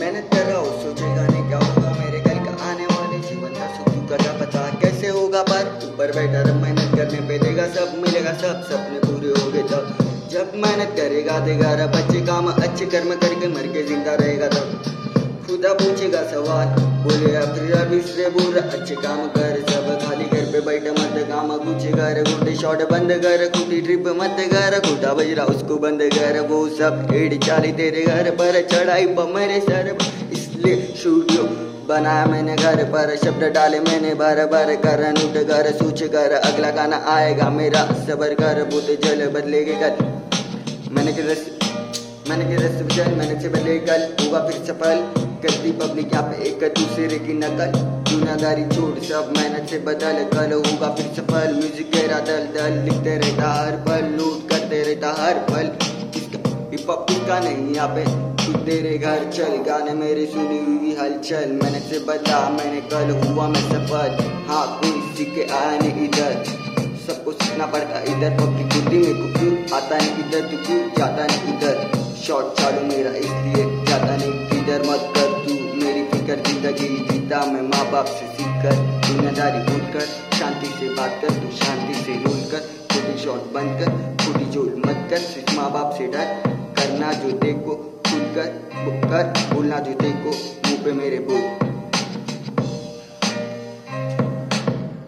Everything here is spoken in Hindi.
मैंने तेरा सोचे गाने क्या होगा मेरे कल का आने वाले जीवन का सुख तू करना पता। कैसे होगा पर ऊपर बैठा रब मेहनत करने पे देगा सब, मिलेगा सब, सपने पूरे हो गए तब। जब मेहनत करेगा, देगा रब, अच्छे काम, अच्छे कर्म करके मर के ज़िंदा रहेगा तब। खुदा पूछेगा सवाल बोलेगा फिर दूसरे बोल अच्छे काम कर सब। बैठे मत काम कुछ कर, गुंडे शॉट बंद कर, कुटी ट्रिप मत कर, खुदा बजरा उसको बंद कर, वो सब हेड चाली तेरे घर पर चढ़ाई मेरे सर इसलिए स्टूडियो बनाया मैंने घर पर, शब्द डाले मैंने बार बार कर उठ कर, सूच कर, अगला गाना आएगा मेरा, सबर कर, बुद्ध जल बदलेगे कल। मैंने के रस, मैंने के रस मैंने से बदले कल होगा फिर सफल, करती पब्लिक यहाँ पे एक दूसरे की नकल। दुनियादारी छोड़ सब मेहनत से बदल कल होगा फिर सफल म्यूज़िक तेरा दल दल, लिखते रहता हर पल। लूट करते रहता हर पल। हिप हॉप का नहीं यहाँ पे। तू तेरे घर चल, गाने मेरे सुनी हुई हलचल। मैंने से बता मैंने कल, हुआ मैं सफल। हाँ कोई सीखे आया नहीं इधर सबको सीखना पड़ता इधर। पब्लिक में को क्यों आता नहीं इधर। तू क्यों जाता नहीं इधर। शॉर्ट चालू मेरा इसलिए जीता मैं माँ बाप से सीख कर दुनियादारी भूल कर शांति से बात कर, तू शांति से रोल कर छोटी शॉट बंद कर छोटी जोल मत कर, सिर्फ़ माँ बाप से डर, करना जो देखो खुल कर कर, बोलना जो देखो, मुँह पे मेरे बोल।